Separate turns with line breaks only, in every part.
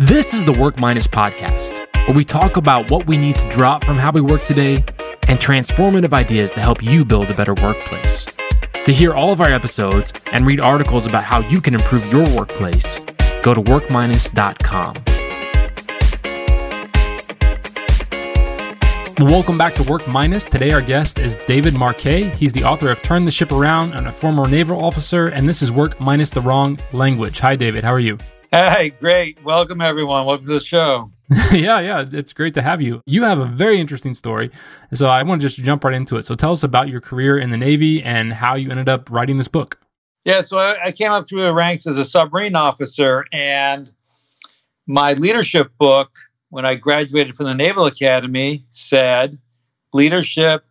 This is the Work Minus podcast, where we talk about what we need to drop from how we work today and transformative ideas to help you build a better workplace. To hear all of our episodes and read articles about how you can improve your workplace, go to workminus.com. Welcome back to Work Minus. Today, our guest is David Marquet. He's the author of Turn the Ship Around and a former naval officer, and this is Work Minus the Wrong Language. Hi, David. How are you?
Hey, great. Welcome, everyone. Welcome to the show.
yeah, yeah. It's great to have you. You have a very interesting story. So I want to just jump right into it. So tell us about your career in the Navy and how you ended up writing this book.
Yeah, so I, I came up through the ranks as a submarine officer, and my leadership book when I graduated from the Naval Academy said leadership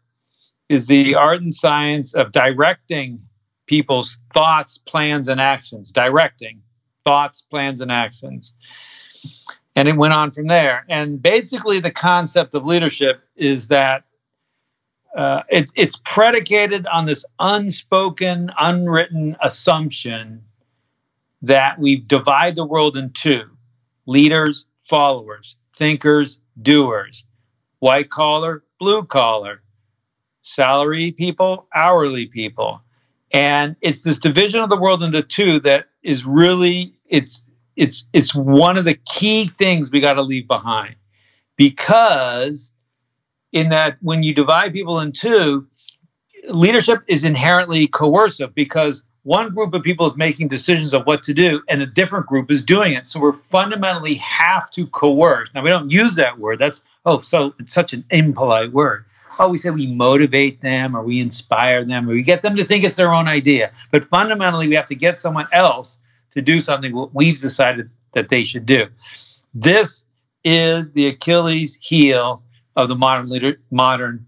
is the art and science of directing people's thoughts, plans, and actions. Directing thoughts, plans, and actions. And it went on from there. And basically, the concept of leadership is that uh, it, it's predicated on this unspoken, unwritten assumption that we divide the world in two leaders, followers thinkers, doers, white collar, blue collar, salary people, hourly people. And it's this division of the world into two that is really it's it's it's one of the key things we got to leave behind. Because in that when you divide people in two, leadership is inherently coercive because one group of people is making decisions of what to do and a different group is doing it. So we're fundamentally have to coerce. Now we don't use that word. That's oh so it's such an impolite word oh we say we motivate them or we inspire them or we get them to think it's their own idea but fundamentally we have to get someone else to do something we've decided that they should do this is the achilles heel of the modern leader modern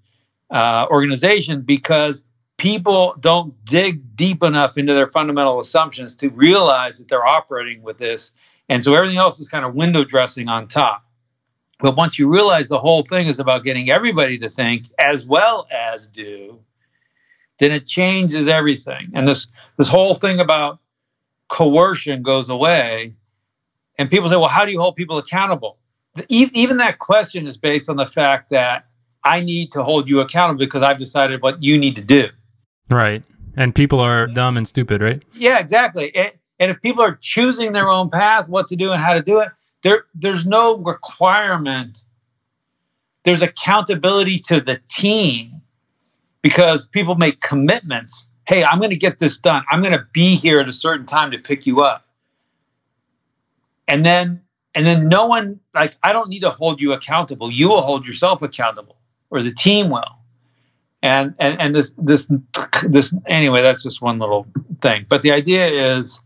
uh, organization because people don't dig deep enough into their fundamental assumptions to realize that they're operating with this. And so everything else is kind of window dressing on top. But once you realize the whole thing is about getting everybody to think as well as do, then it changes everything. And this this whole thing about coercion goes away. And people say, well, how do you hold people accountable? Even that question is based on the fact that I need to hold you accountable because I've decided what you need to do.
Right. And people are dumb and stupid, right?
Yeah, exactly. And, and if people are choosing their own path, what to do and how to do it, there there's no requirement. There's accountability to the team because people make commitments. Hey, I'm going to get this done. I'm going to be here at a certain time to pick you up. And then and then no one like I don't need to hold you accountable. You will hold yourself accountable or the team will and and and this this this anyway that's just one little thing but the idea is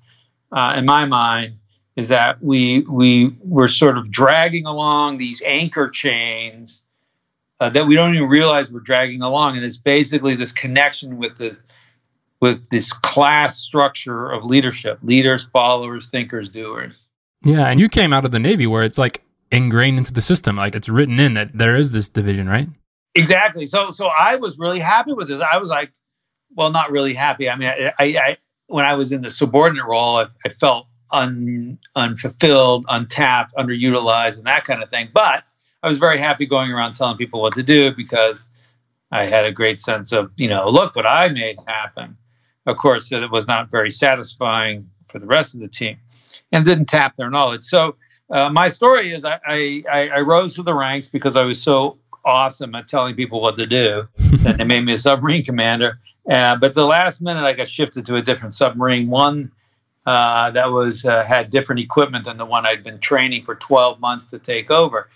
uh, in my mind is that we we we're sort of dragging along these anchor chains uh, that we don't even realize we're dragging along and it's basically this connection with the with this class structure of leadership leaders followers thinkers doers
yeah and you came out of the navy where it's like ingrained into the system like it's written in that there is this division right
Exactly. So so I was really happy with this. I was like, well, not really happy. I mean, I, I, I when I was in the subordinate role, I, I felt un, unfulfilled, untapped, underutilized, and that kind of thing. But I was very happy going around telling people what to do because I had a great sense of, you know, look what I made happen. Of course, it was not very satisfying for the rest of the team and didn't tap their knowledge. So uh, my story is I, I, I rose through the ranks because I was so awesome at telling people what to do. and they made me a submarine commander. Uh, but the last minute, I got shifted to a different submarine, one uh, that was uh, had different equipment than the one I'd been training for 12 months to take over.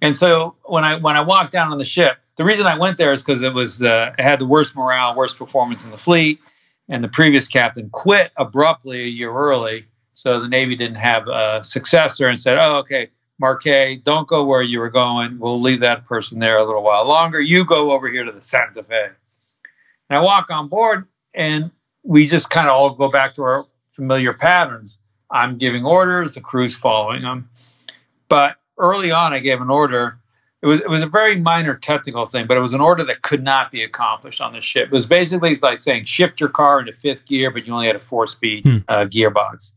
And so when I when I walked down on the ship, the reason I went there is because it was the it had the worst morale, worst performance in the fleet, and the previous captain quit abruptly a year early. So the Navy didn't have a successor and said, "Oh, okay, Marquet, don't go where you were going. We'll leave that person there a little while longer. You go over here to the Santa Fe. And I walk on board, and we just kind of all go back to our familiar patterns. I'm giving orders, the crew's following them. But early on, I gave an order. It was it was a very minor technical thing, but it was an order that could not be accomplished on the ship. It was basically like saying shift your car into fifth gear, but you only had a four speed hmm. uh, gearbox.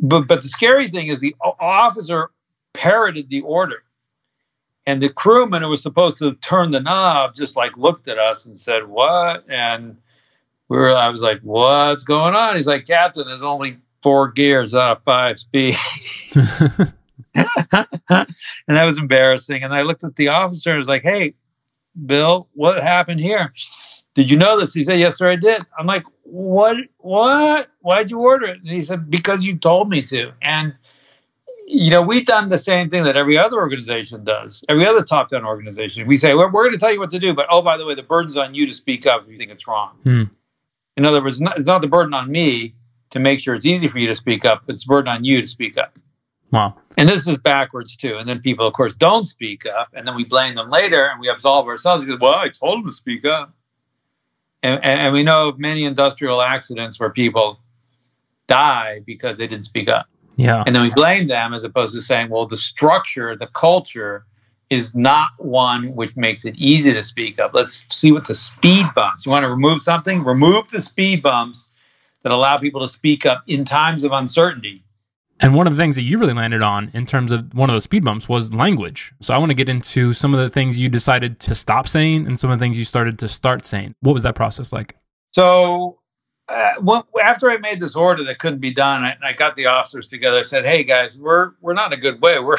But but the scary thing is the officer parroted the order. And the crewman who was supposed to turn the knob just like looked at us and said, What? And we were, I was like, What's going on? He's like, Captain, there's only four gears out of five speed. and that was embarrassing. And I looked at the officer and was like, Hey, Bill, what happened here? Did you know this? He said, Yes, sir, I did. I'm like, What? What? Why'd you order it? And he said, Because you told me to. And you know, we've done the same thing that every other organization does, every other top down organization. We say, well, we're going to tell you what to do, but oh, by the way, the burden's on you to speak up if you think it's wrong. Hmm. In other words, it's not, it's not the burden on me to make sure it's easy for you to speak up, but it's burden on you to speak up.
Wow.
And this is backwards too. And then people, of course, don't speak up, and then we blame them later, and we absolve ourselves because, well, I told them to speak up. And, and, and we know of many industrial accidents where people die because they didn't speak up.
Yeah.
And then we blame them as opposed to saying, well, the structure, the culture is not one which makes it easy to speak up. Let's see what the speed bumps. You want to remove something? Remove the speed bumps that allow people to speak up in times of uncertainty.
And one of the things that you really landed on in terms of one of those speed bumps was language. So I want to get into some of the things you decided to stop saying and some of the things you started to start saying. What was that process like?
So uh, well, after I made this order that couldn't be done, I, I, got the officers together. I said, "Hey guys, we're we're not in a good way. We're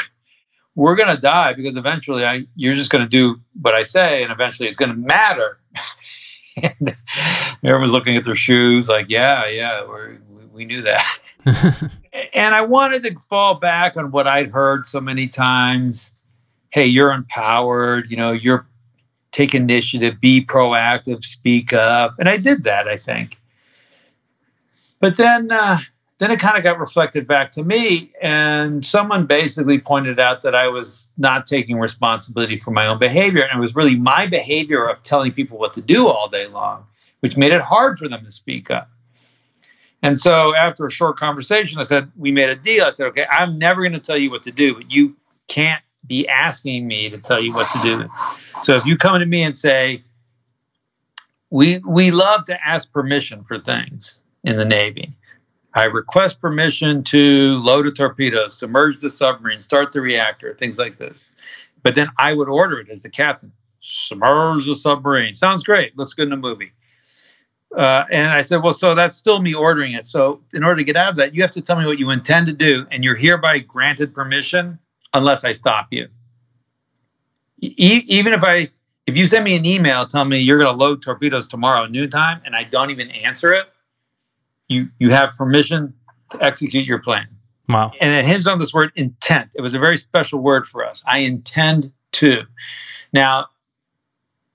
we're gonna die because eventually, I you're just gonna do what I say, and eventually, it's gonna matter." and everyone's looking at their shoes, like, "Yeah, yeah, we we knew that." and I wanted to fall back on what I'd heard so many times. Hey, you're empowered. You know, you're take initiative, be proactive, speak up, and I did that. I think but then, uh, then it kind of got reflected back to me, and someone basically pointed out that I was not taking responsibility for my own behavior, and it was really my behavior of telling people what to do all day long, which made it hard for them to speak up. And so, after a short conversation, I said, We made a deal. I said, Okay, I'm never going to tell you what to do, but you can't be asking me to tell you what to do. So, if you come to me and say, we, we love to ask permission for things in the Navy. I request permission to load a torpedo, submerge the submarine, start the reactor, things like this. But then I would order it as the captain submerge the submarine. Sounds great. Looks good in a movie. Uh, and I said, well, so that's still me ordering it. So in order to get out of that, you have to tell me what you intend to do, and you're hereby granted permission unless I stop you. E- even if I, if you send me an email telling me you're going to load torpedoes tomorrow noontime, and I don't even answer it, you you have permission to execute your plan.
Wow.
And it hinged on this word intent. It was a very special word for us. I intend to. Now,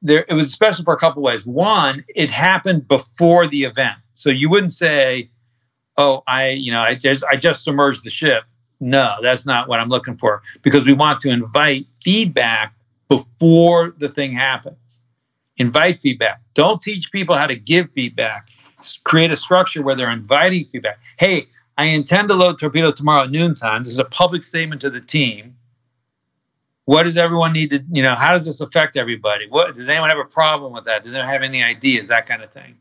there it was special for a couple ways. One, it happened before the event. So you wouldn't say, "Oh, I, you know, I just I just submerged the ship." No, that's not what I'm looking for because we want to invite feedback before the thing happens. Invite feedback. Don't teach people how to give feedback create a structure where they're inviting feedback. Hey, I intend to load torpedoes tomorrow at noontime. This is a public statement to the team. What does everyone need to, you know, how does this affect everybody? What does anyone have a problem with that? Does anyone have any ideas? That kind of thing.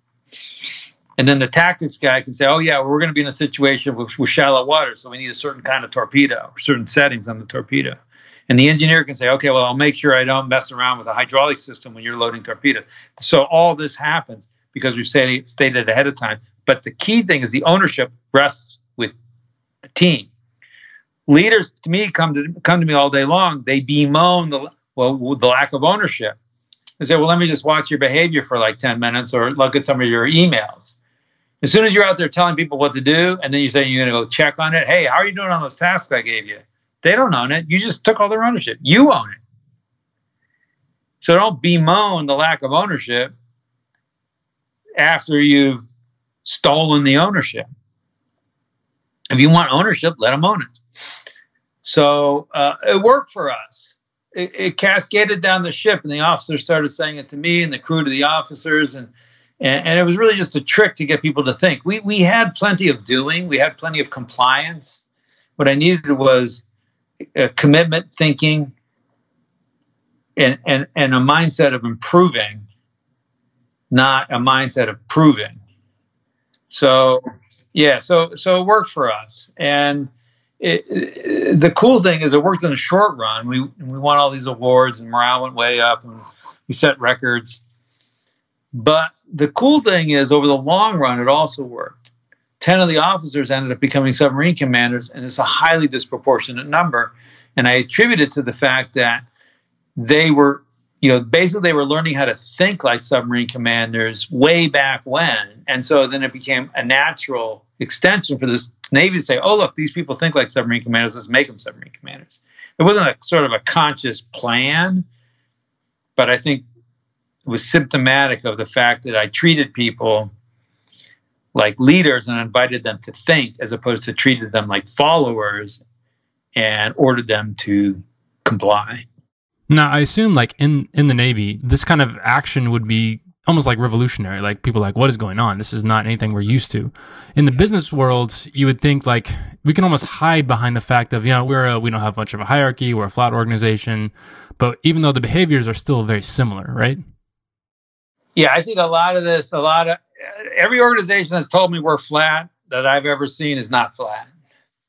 And then the tactics guy can say, oh, yeah, we're going to be in a situation with, with shallow water, so we need a certain kind of torpedo, certain settings on the torpedo. And the engineer can say, okay, well, I'll make sure I don't mess around with a hydraulic system when you're loading torpedoes. So all this happens because we've stated, stated ahead of time. But the key thing is the ownership rests with the team. Leaders, to me, come to come to me all day long. They bemoan the well the lack of ownership. They say, "Well, let me just watch your behavior for like ten minutes, or look at some of your emails." As soon as you're out there telling people what to do, and then you say you're going to go check on it. Hey, how are you doing on those tasks I gave you? They don't own it. You just took all their ownership. You own it. So don't bemoan the lack of ownership after you've stolen the ownership. If you want ownership, let them own it. So uh, it worked for us. It, it, cascaded down the ship, and the officers started saying it to me, and the crew to the officers, and, and and, it was really just a trick to get people to think. We we had plenty of doing, we had plenty of compliance. What I needed was a commitment, thinking, and and and a mindset of improving not a mindset of proving. So yeah, so so it worked for us, and it, it, the cool thing is it worked in the short run. We we won all these awards and morale went way up and we set records. But the cool thing is over the long run, it also worked. 10 of the officers ended up becoming submarine commanders, and it's a highly disproportionate number. And I attribute it to the fact that they were, you know, basically they were learning how to think like submarine commanders way back when. And so then it became a natural extension for this Navy to say, oh, look, these people think like submarine commanders, let's make them submarine commanders. It wasn't a sort of a conscious plan, but I think it was symptomatic of the fact that I treated people like leaders and invited them to think as opposed to treated them like followers and ordered them to comply.
Now, I assume like in in the Navy, this kind of action would be almost like revolutionary. Like people like, what is going on? This is not anything we're used to. In the business world, you would think like we can almost hide behind the fact of, you know, we're a, we don't have much of a hierarchy, we're a flat organization, but even though the behaviors are still very similar, right?
Yeah, I think a lot of this, a lot of every organization that's told me we're flat that I've ever seen is not flat.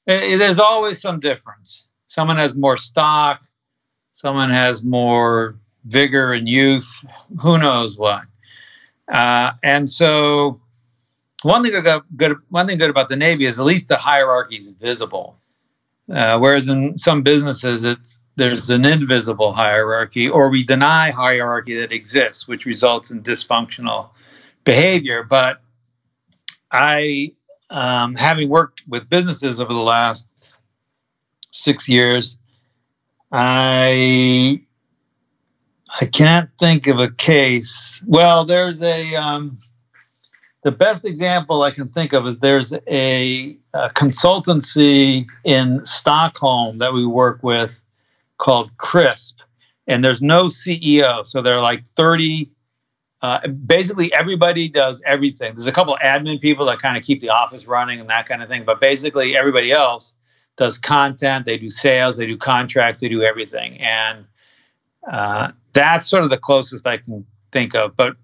There's always some difference. Someone has more stock, someone has more vigor and youth, who knows what. Uh, and so, one thing good, one thing good about the Navy is at least the hierarchy is visible. Uh, whereas in some businesses, it's there's an invisible hierarchy, or we deny hierarchy that exists, which results in dysfunctional behavior. But I, um, having worked with businesses over the last six years, I I can't think of a case. Well, there's a um, the best example I can think of is there's a, a, consultancy in Stockholm that we work with called Crisp, and there's no CEO, so they're like 30. Uh, basically, everybody does everything. There's a couple of admin people that kind of keep the office running and that kind of thing, but basically everybody else does content. They do sales. They do contracts. They do everything, and uh, that's sort of the closest I can think of. But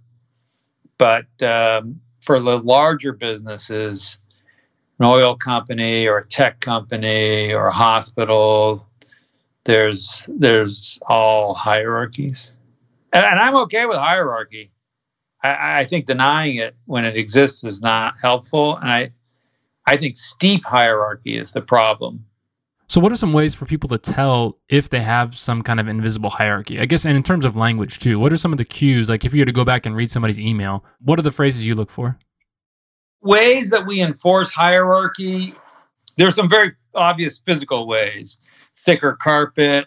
but um, for the larger businesses, an oil company or a tech company or a hospital, there's there's all hierarchies, and, and I'm okay with hierarchy. I, I think denying it when it exists is not helpful, and I I think steep hierarchy is the problem.
So, what are some ways for people to tell if they have some kind of invisible hierarchy? I guess, and in terms of language too, what are some of the cues? Like, if you were to go back and read somebody's email, what are the phrases you look for?
Ways that we enforce hierarchy. There are some very obvious physical ways: thicker carpet,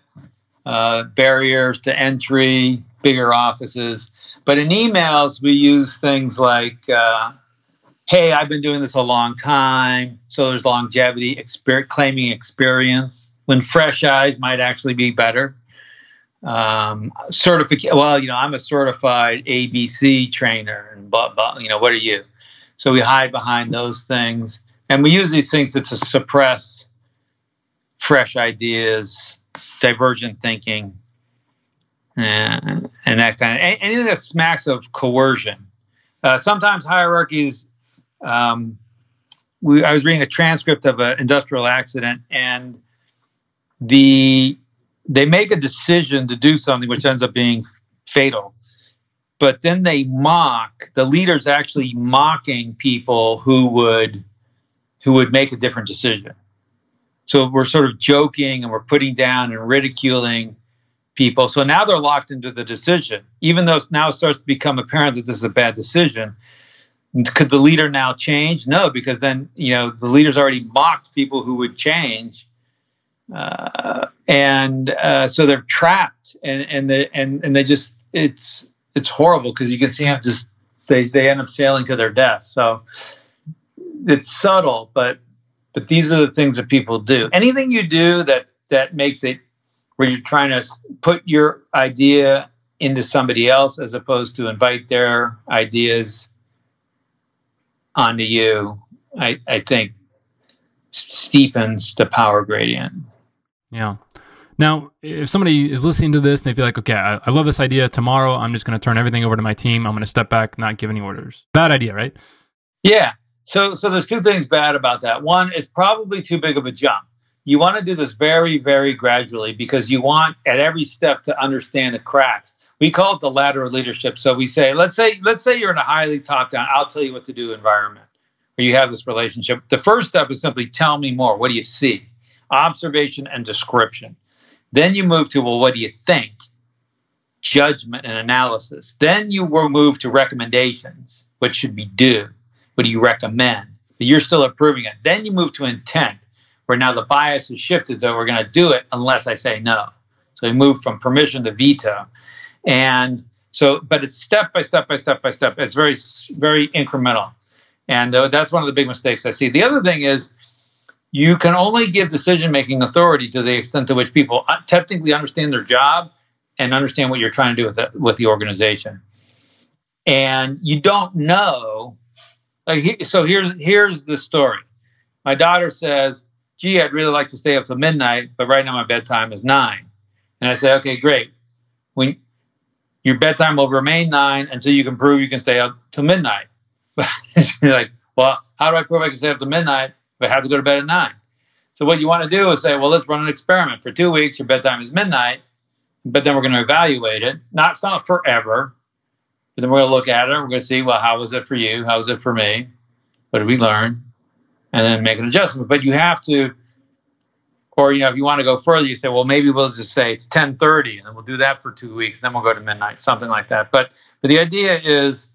uh, barriers to entry, bigger offices. But in emails, we use things like uh, hey, I've been doing this a long time. So there's longevity, exper- claiming experience when fresh eyes might actually be better. Um, certification. Well, you know, I'm a certified ABC trainer, and but, but you know, what are you? So we hide behind those things, and we use these things to suppress fresh ideas, divergent thinking, and, and that kind of anything that smacks of coercion. Uh, sometimes hierarchies um, we, I was reading a transcript of an industrial accident, and the they make a decision to do something which ends up being fatal. But then they mock the leaders actually mocking people who would who would make a different decision. So we're sort of joking and we're putting down and ridiculing people. So now they're locked into the decision, even though now it starts to become apparent that this is a bad decision could the leader now change? No, because then you know the leader's already mocked people who would change, uh, and uh, so they're trapped, and and they and and they just it's it's horrible because you can see them just they they end up sailing to their death. So it's subtle, but but these are the things that people do. Anything you do that that makes it where you're trying to put your idea into somebody else as opposed to invite their ideas onto you, I, I think steepens the power gradient.
Yeah. Now, if somebody is listening to this and they feel like, okay, I, I love this idea. Tomorrow, I'm just going to turn everything over to my team. I'm going to step back, not give any orders. Bad idea, right?
Yeah. So, so there's two things bad about that. One, it's probably too big of a jump. you want to do this very, very gradually because you want at every step to understand the cracks. We call it the ladder of leadership. So we say, let's say, let's say you're in a highly top-down, I'll tell you what to do environment, where you have this relationship. The first step is simply tell me more. What do you see? Observation and description. Then you move to, well, what do you think? Judgment and analysis. Then you will move to recommendations. What should we do? What do you recommend? But you're still approving it. Then you move to intent where now the bias is shifted, so we're going to do it unless I say no. So we move from permission to veto. And so, but it's step by step by step by step. It's very, very incremental. And uh, that's one of the big mistakes I see. The other thing is you can only give decision making authority to the extent to which people uh, technically understand their job and understand what you're trying to do with, it, with the organization. And you don't know. Like, so here's here's the story. My daughter says, gee, I'd really like to stay up till midnight, but right now my bedtime is nine. And I say, okay, great. When your bedtime will remain nine until you can prove you can stay up till midnight. you're like, well, how do I prove I can stay up till midnight if I have to go to bed at nine? So what you want to do is say, well, let's run an experiment. For two weeks, your bedtime is midnight, but then we're going to evaluate it. Not it's not forever, but then we're going to look at it. We're going to see, well, how was it for you? How was it for me? What did we learn? and then make an adjustment. But you have to, or you know, if you want to go further, you say, well, maybe we'll just say it's 10:30, and then we'll do that for two weeks, and then we'll go to midnight, something like that. But but the idea is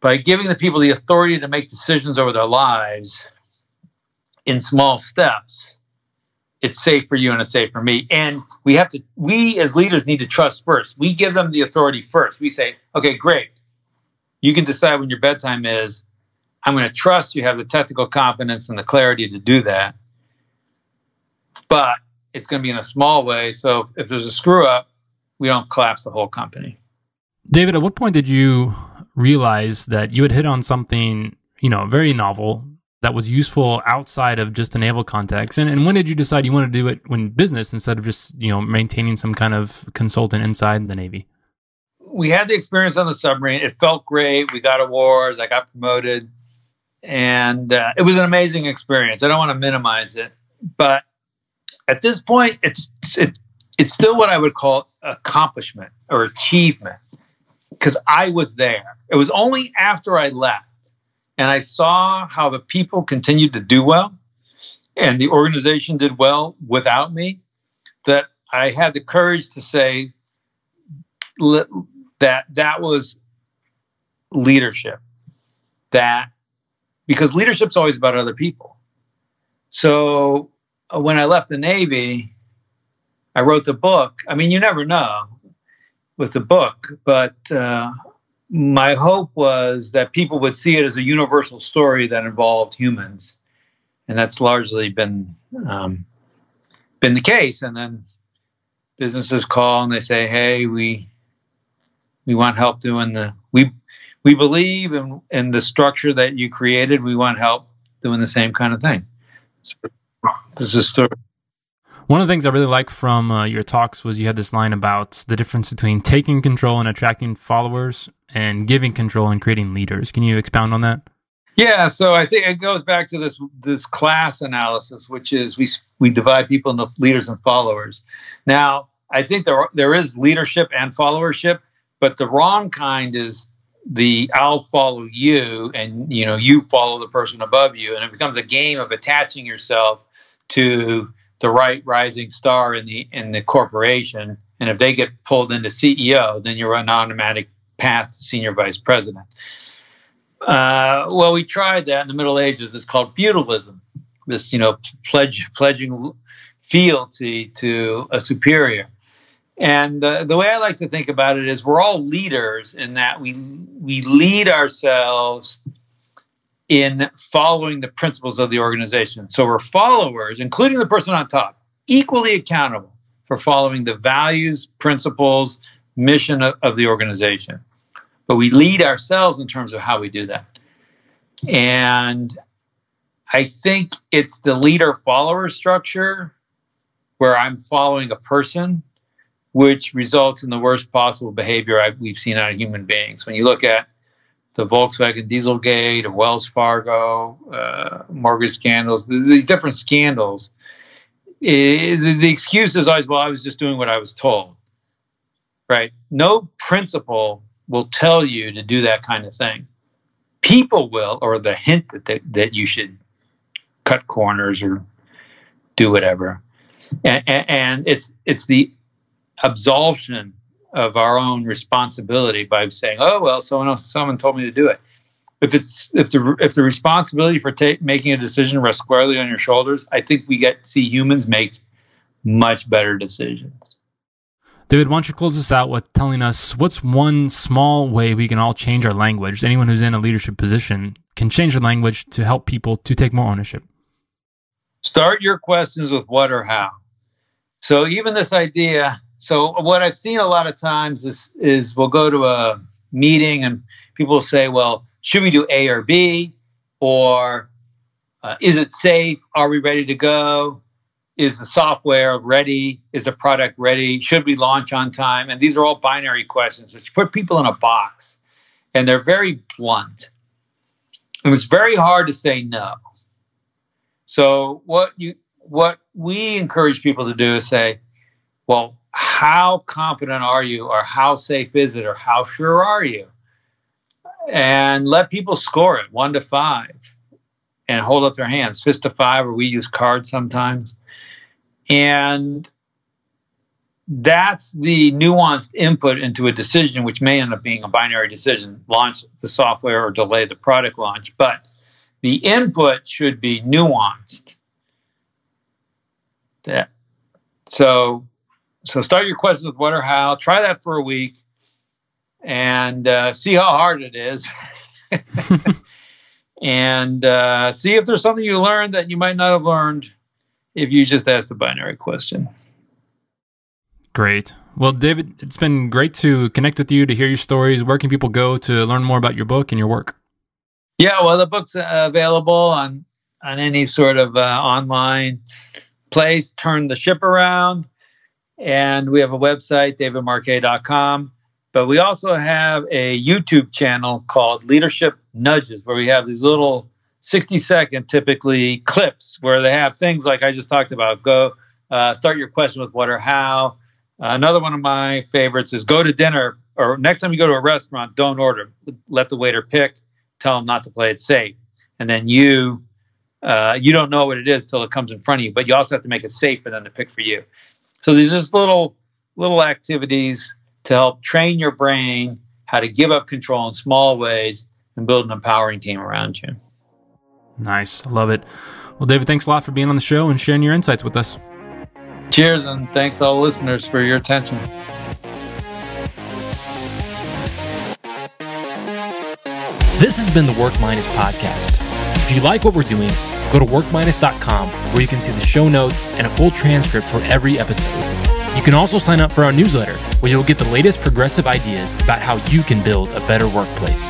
by giving the people the authority to make decisions over their lives in small steps it's safe for you and it's safe for me. And we have to we as leaders need to trust first. We give them the authority first. We say okay great. You can decide when your bedtime is. I'm going to trust you have the technical competence and the clarity to do that. But it's going to be in a small way. So if there's a screw up, we don't collapse the whole company.
David, at what point did you realize that you had hit on something, you know, very novel that was useful outside of just the naval context? And, and when did you decide you want to do it when business instead of just, you know, maintaining some kind of consultant inside the Navy?
We had the experience on the submarine. It felt great. We got awards. I got promoted and uh, it was an amazing experience. I don't want to minimize it, but at this point, it's it, it's still what I would call accomplishment or achievement because I was there. It was only after I left and I saw how the people continued to do well and the organization did well without me that I had the courage to say that that was leadership that because leadership's always about other people. So when I left the Navy, I wrote the book. I mean, you never know with the book, but uh, my hope was that people would see it as a universal story that involved humans, and that's largely been um, been the case. And then businesses call and they say, "Hey, we we want help doing the we we believe in, in the structure that you created. We want help doing the same kind of thing. So, this is a story.
One of the things I really like from uh, your talks was you had this line about the difference between taking control and attracting followers and giving control and creating leaders. Can you expound on that?
Yeah, so I think it goes back to this this class analysis, which is we we divide people into leaders and followers. Now, I think there there is leadership and followership, but the wrong kind is the I'll follow you and you know you follow the person above you and it becomes a game of attaching yourself to the right rising star in the in the corporation and if they get pulled into CEO then you're on an automatic path to senior vice president. Uh, well, we tried that in the Middle Ages. It's called feudalism. This, you know, pledge pledging fealty to a superior. And uh, the way I like to think about it is we're all leaders in that we we lead ourselves in following the principles of the organization. So we're followers, including the person on top, equally accountable for following the values, principles, mission of, of the organization. But we lead ourselves in terms of how we do that. And I think it's the leader follower structure where I'm following a person which results in the worst possible behavior I've, we've seen out of human beings. When you look at the Volkswagen Dieselgate or Wells Fargo uh, mortgage scandals, these different scandals, it, the, the excuse is always, well, I was just doing what I was told. Right? No principle will tell you to do that kind of thing. People will, or the hint that, that, that you should cut corners or do whatever. And, and it's it's the absolution of our own responsibility by saying, "Oh well, someone else, someone told me to do it." If it's if the if the responsibility for ta- making a decision rests squarely on your shoulders, I think we get see humans make much better decisions.
David, why don't you close this out with telling us what's one small way we can all change our language? Anyone who's in a leadership position can change their language to help people to take more ownership.
Start your questions with what or how. So even this idea, so what I've seen a lot of times is is we'll go to a meeting and people will say, well, should we do A or B? Or uh, is it safe? Are we ready to go? Is the software ready? Is the product ready? Should we launch on time? And these are all binary questions, which put people in a box. And they're very blunt. It was very hard to say no. So what you what we encourage people to do is say, well, how confident are you or how safe is it or how sure are you? And let people score it one to five and hold up their hands, fist to five, or we use cards sometimes. And that's the nuanced input into a decision, which may end up being a binary decision launch the software or delay the product launch. But the input should be nuanced. Yeah. So, so start your questions with what or how. Try that for a week, and uh, see how hard it is, and uh, see if there's something you learned that you might not have learned if you just asked a binary question.
Great. Well, David, it's been great to connect with you to hear your stories. Where can people go to learn more about your book and your work?
Yeah, well, the book's uh, available on on any sort of uh, online place. Turn the ship around, and we have a website, davidmarquet.com. But we also have a YouTube channel called Leadership Nudges, where we have these little 60 second, typically clips, where they have things like I just talked about. Go uh, start your question with what or how. Uh, another one of my favorites is go to dinner, or next time you go to a restaurant, don't order. Let the waiter pick tell them not to play it safe, and then you uh, you don't know what it is till it comes in front of you. But you also have to make it safe for them to pick for you. So these just little little activities to help train your brain how to give up control in small ways and build an empowering team around you.
Nice, I love it. Well, David, thanks a lot for being on the show and sharing your insights with us.
Cheers, and thanks all listeners for your attention.
This has been the Work Minus podcast. If you like what we're doing, go to workminus.com where you can see the show notes and a full transcript for every episode. You can also sign up for our newsletter where you'll get the latest progressive ideas about how you can build a better workplace.